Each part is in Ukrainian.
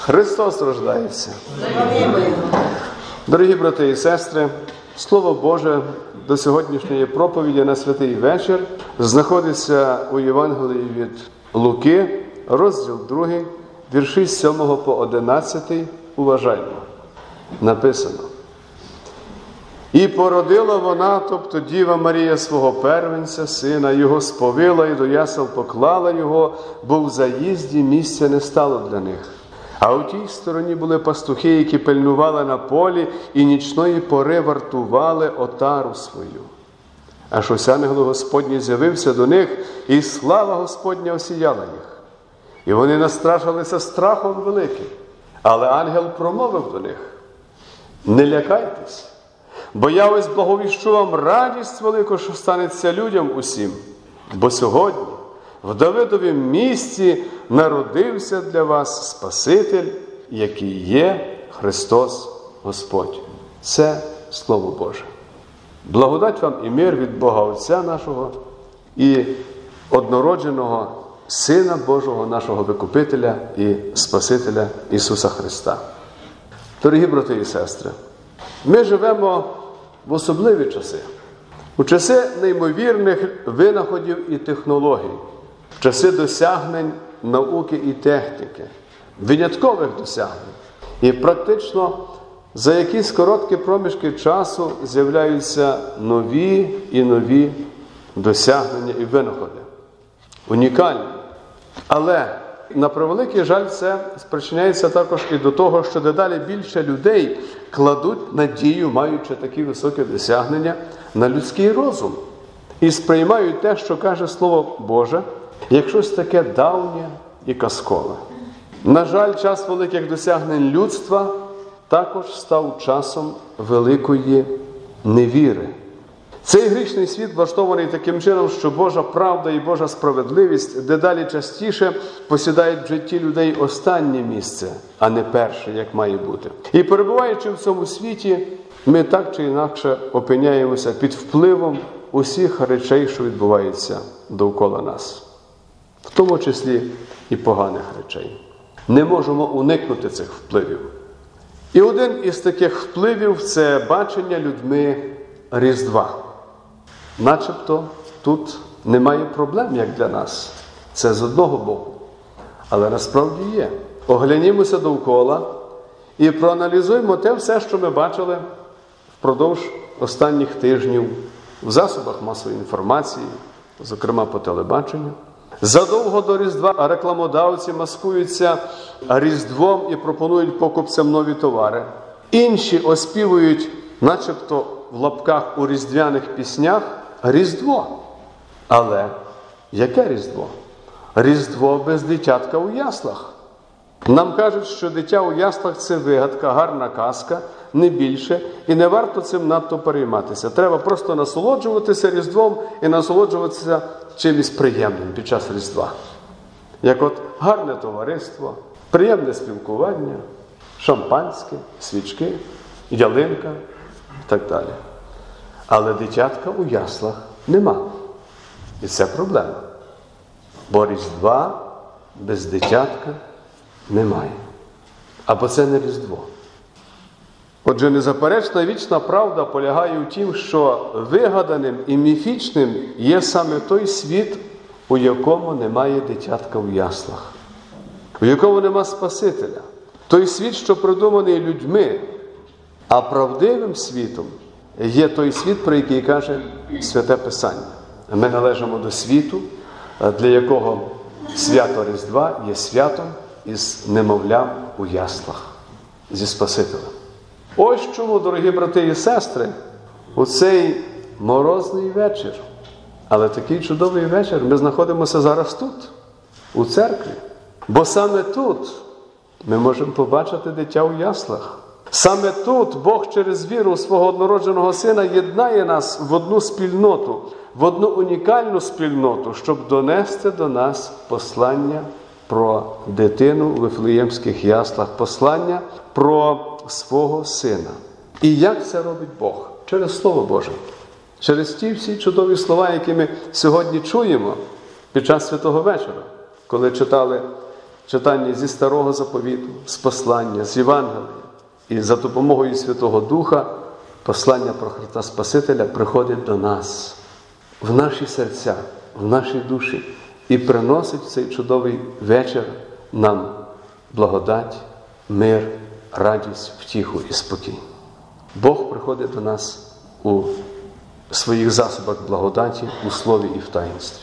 Христос рождається. Дорогі брати і сестри, Слово Боже до сьогоднішньої проповіді на святий вечір знаходиться у Євангелії від Луки, розділ 2, вірші з 7 по 11. Уважаймо. Написано. І породила вона, тобто Діва Марія свого первенця, сина, його сповила і до ясел поклала його, бо в заїзді місця не стало для них. А у тій стороні були пастухи, які пильнували на полі і нічної пори вартували отару свою. Аж ось ангел Господній з'явився до них, і слава Господня осіяла їх. І вони настрашилися страхом великим. Але ангел промовив до них: не лякайтесь, бо я ось благовіщу вам радість велику, що станеться людям усім. Бо сьогодні в Давидовім місті народився для вас Спаситель, який є Христос Господь. Це Слово Боже. Благодать вам і мир від Бога Отця нашого і однородженого Сина Божого, нашого Викупителя і Спасителя Ісуса Христа. Дорогі брати і сестри, ми живемо в особливі часи, у часи неймовірних винаходів і технологій, часи досягнень науки і техніки, виняткових досягнень. І практично за якісь короткі проміжки часу з'являються нові і нові досягнення і винаходи. Унікальні. Але на превеликий жаль, це спричиняється також і до того, що дедалі більше людей кладуть надію, маючи такі високі досягнення, на людський розум і сприймають те, що каже Слово Боже, як щось таке давнє і казкове. На жаль, час великих досягнень людства також став часом великої невіри. Цей грішний світ влаштований таким чином, що Божа правда і Божа справедливість дедалі частіше посідають в житті людей останнє місце, а не перше, як має бути. І перебуваючи в цьому світі, ми так чи інакше опиняємося під впливом усіх речей, що відбуваються довкола нас, в тому числі і поганих речей. Не можемо уникнути цих впливів. І один із таких впливів це бачення людьми Різдва. Начебто тут немає проблем, як для нас. Це з одного боку. Але насправді є. Оглянімося довкола і проаналізуємо те все, що ми бачили впродовж останніх тижнів в засобах масової інформації, зокрема по телебаченню. Задовго до Різдва рекламодавці маскуються Різдвом і пропонують покупцям нові товари. Інші оспівують, начебто в лапках у різдвяних піснях, Різдво. Але яке Різдво? Різдво без дитятка у яслах. Нам кажуть, що дитя у яслах це вигадка, гарна казка, не більше, і не варто цим надто перейматися. Треба просто насолоджуватися Різдвом і насолоджуватися чимось приємним під час Різдва. Як от гарне товариство, приємне спілкування, шампанське, свічки, ялинка і так далі. Але дитятка у яслах нема. І це проблема. Бо Різдва без дитятка немає. Або це не Різдво. Отже, незаперечна вічна правда полягає у тім, що вигаданим і міфічним є саме той світ, у якому немає дитятка в яслах, у якому нема Спасителя. Той світ, що придуманий людьми, а правдивим світом є той світ, про який каже Святе Писання. Ми належимо до світу, для якого свято Різдва є святом із немовлям у яслах зі Спасителем. Ось чому, дорогі брати і сестри, у цей морозний вечір, але такий чудовий вечір, ми знаходимося зараз тут, у церкві. Бо саме тут ми можемо побачити дитя у яслах. Саме тут Бог через віру свого однородженого сина єднає нас в одну спільноту, в одну унікальну спільноту, щоб донести до нас послання про дитину у Вифлеємських яслах, послання про свого сина. І як це робить Бог? Через Слово Боже. Через ті всі чудові слова, які ми сьогодні чуємо під час святого вечора, коли читали читанні зі Старого заповіту, з послання, з Євангелія і за допомогою Святого Духа послання про Христа Спасителя приходить до нас, в наші серця, в наші душі і приносить цей чудовий вечір нам благодать, мир, радість, втіху і спокій. Бог приходить до нас у своїх засобах благодаті, у слові і в таїнстві.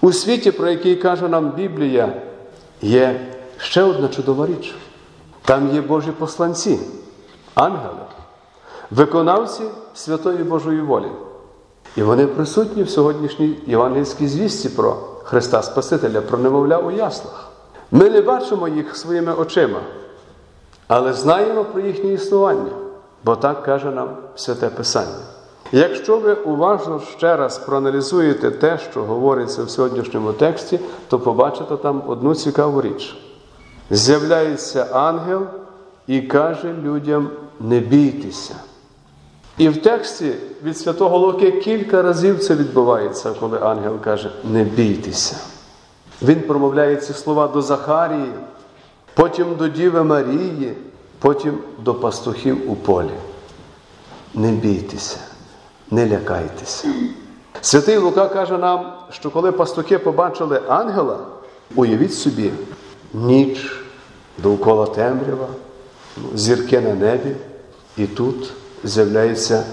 У світі, про який каже нам Біблія, є ще одна чудова річ. Там є Божі посланці, ангели, виконавці святої Божої волі. І вони присутні в сьогоднішній євангельській звісті про Христа Спасителя, про немовля у яслах. Ми не бачимо їх своїми очима, але знаємо про їхнє існування, бо так каже нам Святе Писання. Якщо ви уважно ще раз проаналізуєте те, що говориться в сьогоднішньому тексті, то побачите там одну цікаву річ. З'являється ангел і каже людям: не бійтеся. І в тексті від Святого Луки кілька разів це відбувається, коли ангел каже: не бійтеся. Він промовляє ці слова до Захарії, потім до Діви Марії, потім до пастухів у полі. Не бійтеся, не лякайтеся. Святий Лука каже нам, що коли пастухи побачили ангела, уявіть собі, ніч довкола темрява, зірки на небі, і тут з'являється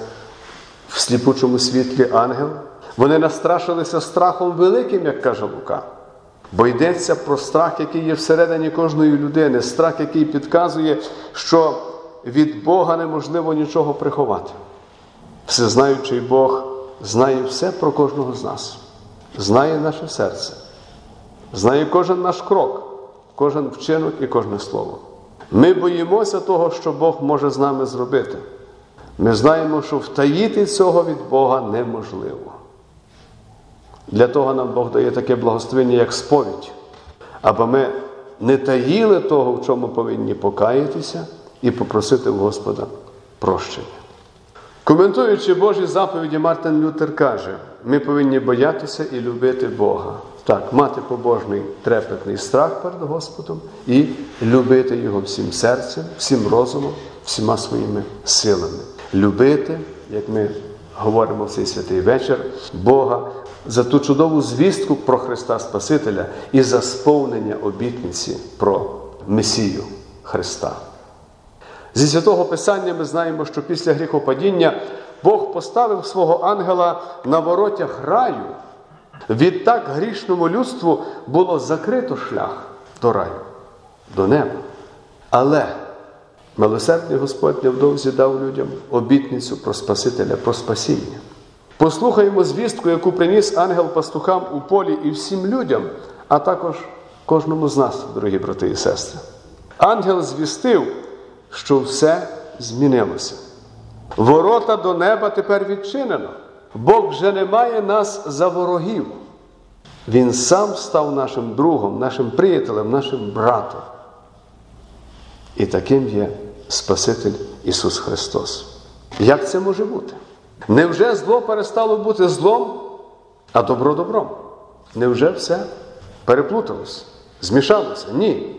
в сліпучому світлі ангел. Вони настрашилися страхом великим, як каже Лука. Бо йдеться про страх, який є всередині кожної людини, страх, який підказує, що від Бога неможливо нічого приховати. Всезнаючий Бог знає все про кожного з нас, знає наше серце, знає кожен наш крок, кожен вчинок і кожне слово. Ми боїмося того, що Бог може з нами зробити. Ми знаємо, що втаїти цього від Бога неможливо. Для того нам Бог дає таке благословення, як сповідь, аби ми не таїли того, в чому повинні покаятися, і попросити в Господа прощення. Коментуючи Божі заповіді, Мартин Лютер каже: ми повинні боятися і любити Бога. Так, мати побожний трепетний страх перед Господом і любити Його всім серцем, всім розумом, всіма своїми силами. Любити, як ми говоримо в цей святий вечір, Бога за ту чудову звістку про Христа Спасителя і за сповнення обітниці про Месію Христа. Зі святого Писання ми знаємо, що після гріхопадіння Бог поставив свого ангела на воротях раю. Відтак грішному людству було закрито шлях до раю, до неба. Але милосердний Господь невдовзі дав людям обітницю про Спасителя, про спасіння. Послухаємо звістку, яку приніс ангел пастухам у полі і всім людям, а також кожному з нас, дорогі брати і сестри. Ангел звістив, що все змінилося. Ворота до неба тепер відчинено. Бог вже не має нас за ворогів. Він сам став нашим другом, нашим приятелем, нашим братом. І таким є Спаситель Ісус Христос. Як це може бути? Невже зло перестало бути злом, а добро добром? Невже все переплуталось, змішалося? Ні.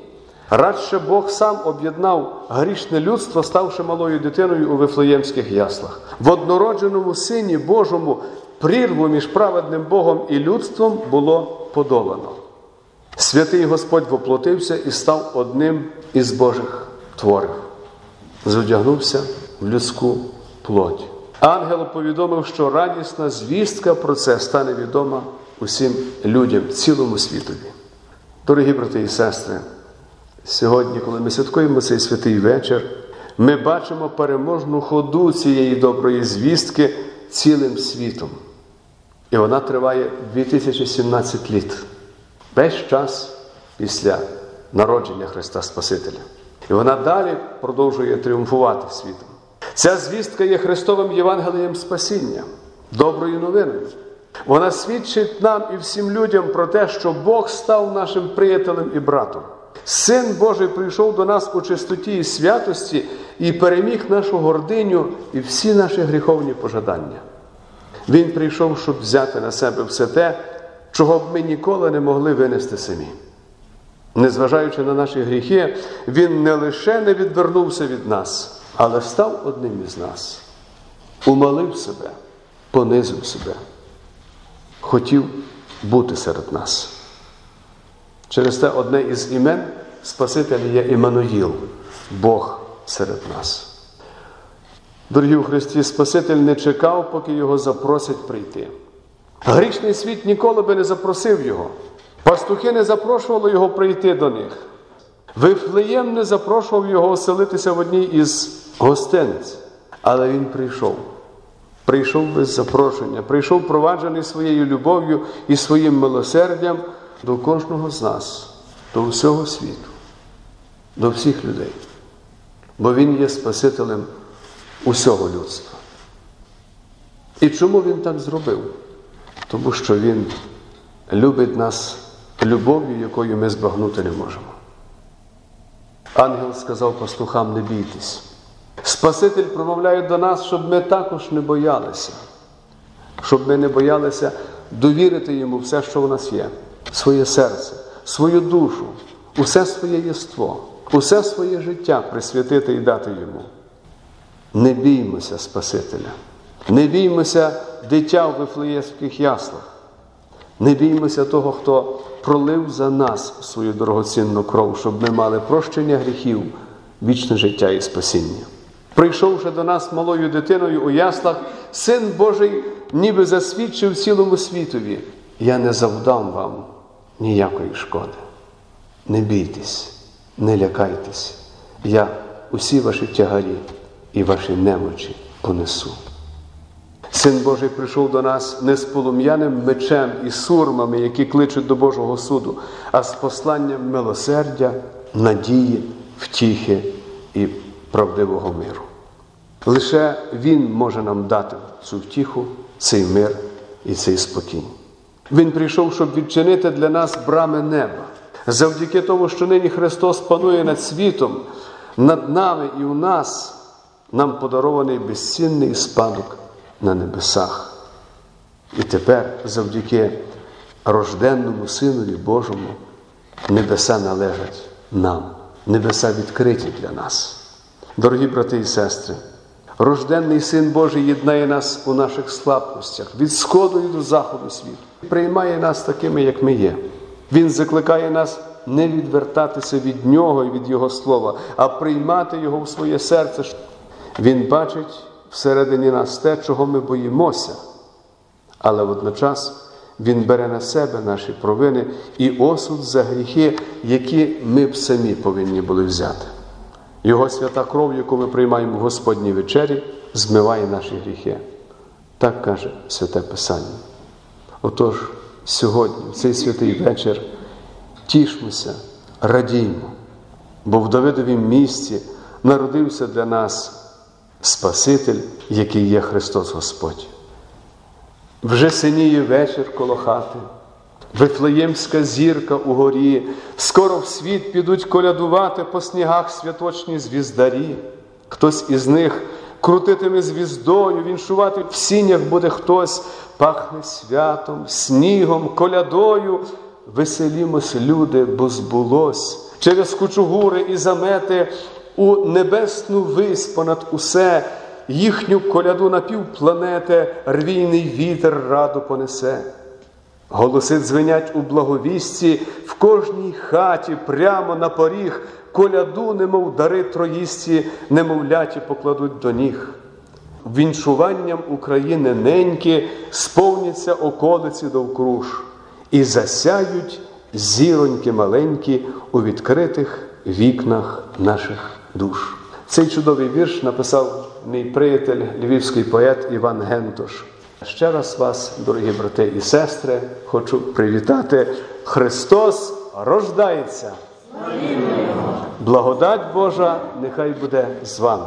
Радше Бог сам об'єднав грішне людство, ставши малою дитиною у Вифлеємських яслах. В однородженому Сині Божому прірву між праведним Богом і людством було подолано. Святий Господь воплотився і став одним із Божих творів, зодягнувся в людську плоть. Ангел повідомив, що радісна звістка про це стане відома усім людям, цілому світові. Дорогі брати і сестри, сьогодні, коли ми святкуємо цей святий вечір, ми бачимо переможну ходу цієї доброї звістки цілим світом. І вона триває 2017 літ, весь час після народження Христа Спасителя. І вона далі продовжує тріумфувати світом. Ця звістка є Христовим Євангелієм Спасіння, доброю новиною. Вона свідчить нам і всім людям про те, що Бог став нашим приятелем і братом. Син Божий прийшов до нас у чистоті і святості і переміг нашу гординю і всі наші гріховні пожадання. Він прийшов, щоб взяти на себе все те, чого б ми ніколи не могли винести самі. Незважаючи на наші гріхи, Він не лише не відвернувся від нас, але став одним із нас, умалив себе, понизив себе, хотів бути серед нас. Через те одне із імен Спасителя є Іммануїл, Бог серед нас. Дорогі у Христі, Спаситель не чекав, поки його запросять прийти. Грішний світ ніколи би не запросив його. Пастухи не запрошували його прийти до них. Вифлеєм не запрошував його оселитися в одній із гостиниць. Але він прийшов. Прийшов без запрошення, прийшов проваджений своєю любов'ю і своїм милосердям до кожного з нас, до всього світу, до всіх людей. Бо Він є Спасителем усього людства. І чому він так зробив? Тому що Він любить нас любов'ю, якою ми збагнути не можемо. Ангел сказав пастухам: не бійтесь. Спаситель промовляє до нас, щоб ми також не боялися, щоб ми не боялися довірити йому все, що в нас є, своє серце, свою душу, усе своє єство, усе своє життя присвятити і дати йому. Не біймося Спасителя, не біймося дитя в вифлеємських яслах, не біймося того, хто пролив за нас свою дорогоцінну кров, щоб ми мали прощення гріхів, вічне життя і спасіння. Прийшовши до нас малою дитиною у яслах, Син Божий ніби засвідчив цілому світові, я не завдам вам ніякої шкоди. Не бійтесь, не лякайтесь, я усі ваші тягарі і ваші немочі понесу. Син Божий прийшов до нас не з полум'яним мечем і сурмами, які кличуть до Божого суду, а з посланням милосердя, надії, втіхи і правдивого миру. Лише Він може нам дати цю втіху, цей мир і цей спокій. Він прийшов, щоб відчинити для нас брами неба. Завдяки тому, що нині Христос панує над світом, над нами і у нас, нам подарований безцінний спадок на небесах. І тепер, завдяки рожденному Синові Божому, небеса належать нам, небеса відкриті для нас. Дорогі брати і сестри, рожденний Син Божий єднає нас у наших слабкостях від сходу і до заходу світу, приймає нас такими, як ми є. Він закликає нас не відвертатися від Нього і від Його Слова, а приймати Його в своє серце. Він бачить всередині нас те, чого ми боїмося, але водночас Він бере на себе наші провини і осуд за гріхи, які ми б самі повинні були взяти. Його свята кров, яку ми приймаємо в Господній вечері, змиває наші гріхи. Так каже Святе Писання. Отож, сьогодні, в цей святий вечір, тішмося, радіймо, бо в Давидовім місті народився для нас Спаситель, який є Христос Господь. Вже синіє вечір коло хати, Вифлеємська зірка у горі, скоро в світ підуть колядувати по снігах святочні звіздарі. Хтось із них крутитиме звіздою, віншувати в сінях буде хтось, пахне святом, снігом, колядою. Веселімось, люди, бо збулось через кучугури і замети у небесну вись понад усе, їхню коляду на півпланети рвійний вітер раду понесе. Голоси дзвенять у благовісті в кожній хаті, прямо на поріг, коляду, немов дари троїсті, немовляті покладуть до ніг. Віншуванням України неньки сповняться околиці довкруж, і засяють зіроньки маленькі у відкритих вікнах наших душ. Цей чудовий вірш написав мій приятель, львівський поет Іван Гентош. Ще раз вас, дорогі брати і сестри, хочу привітати. Христос рождається. Благодать Божа нехай буде з вами.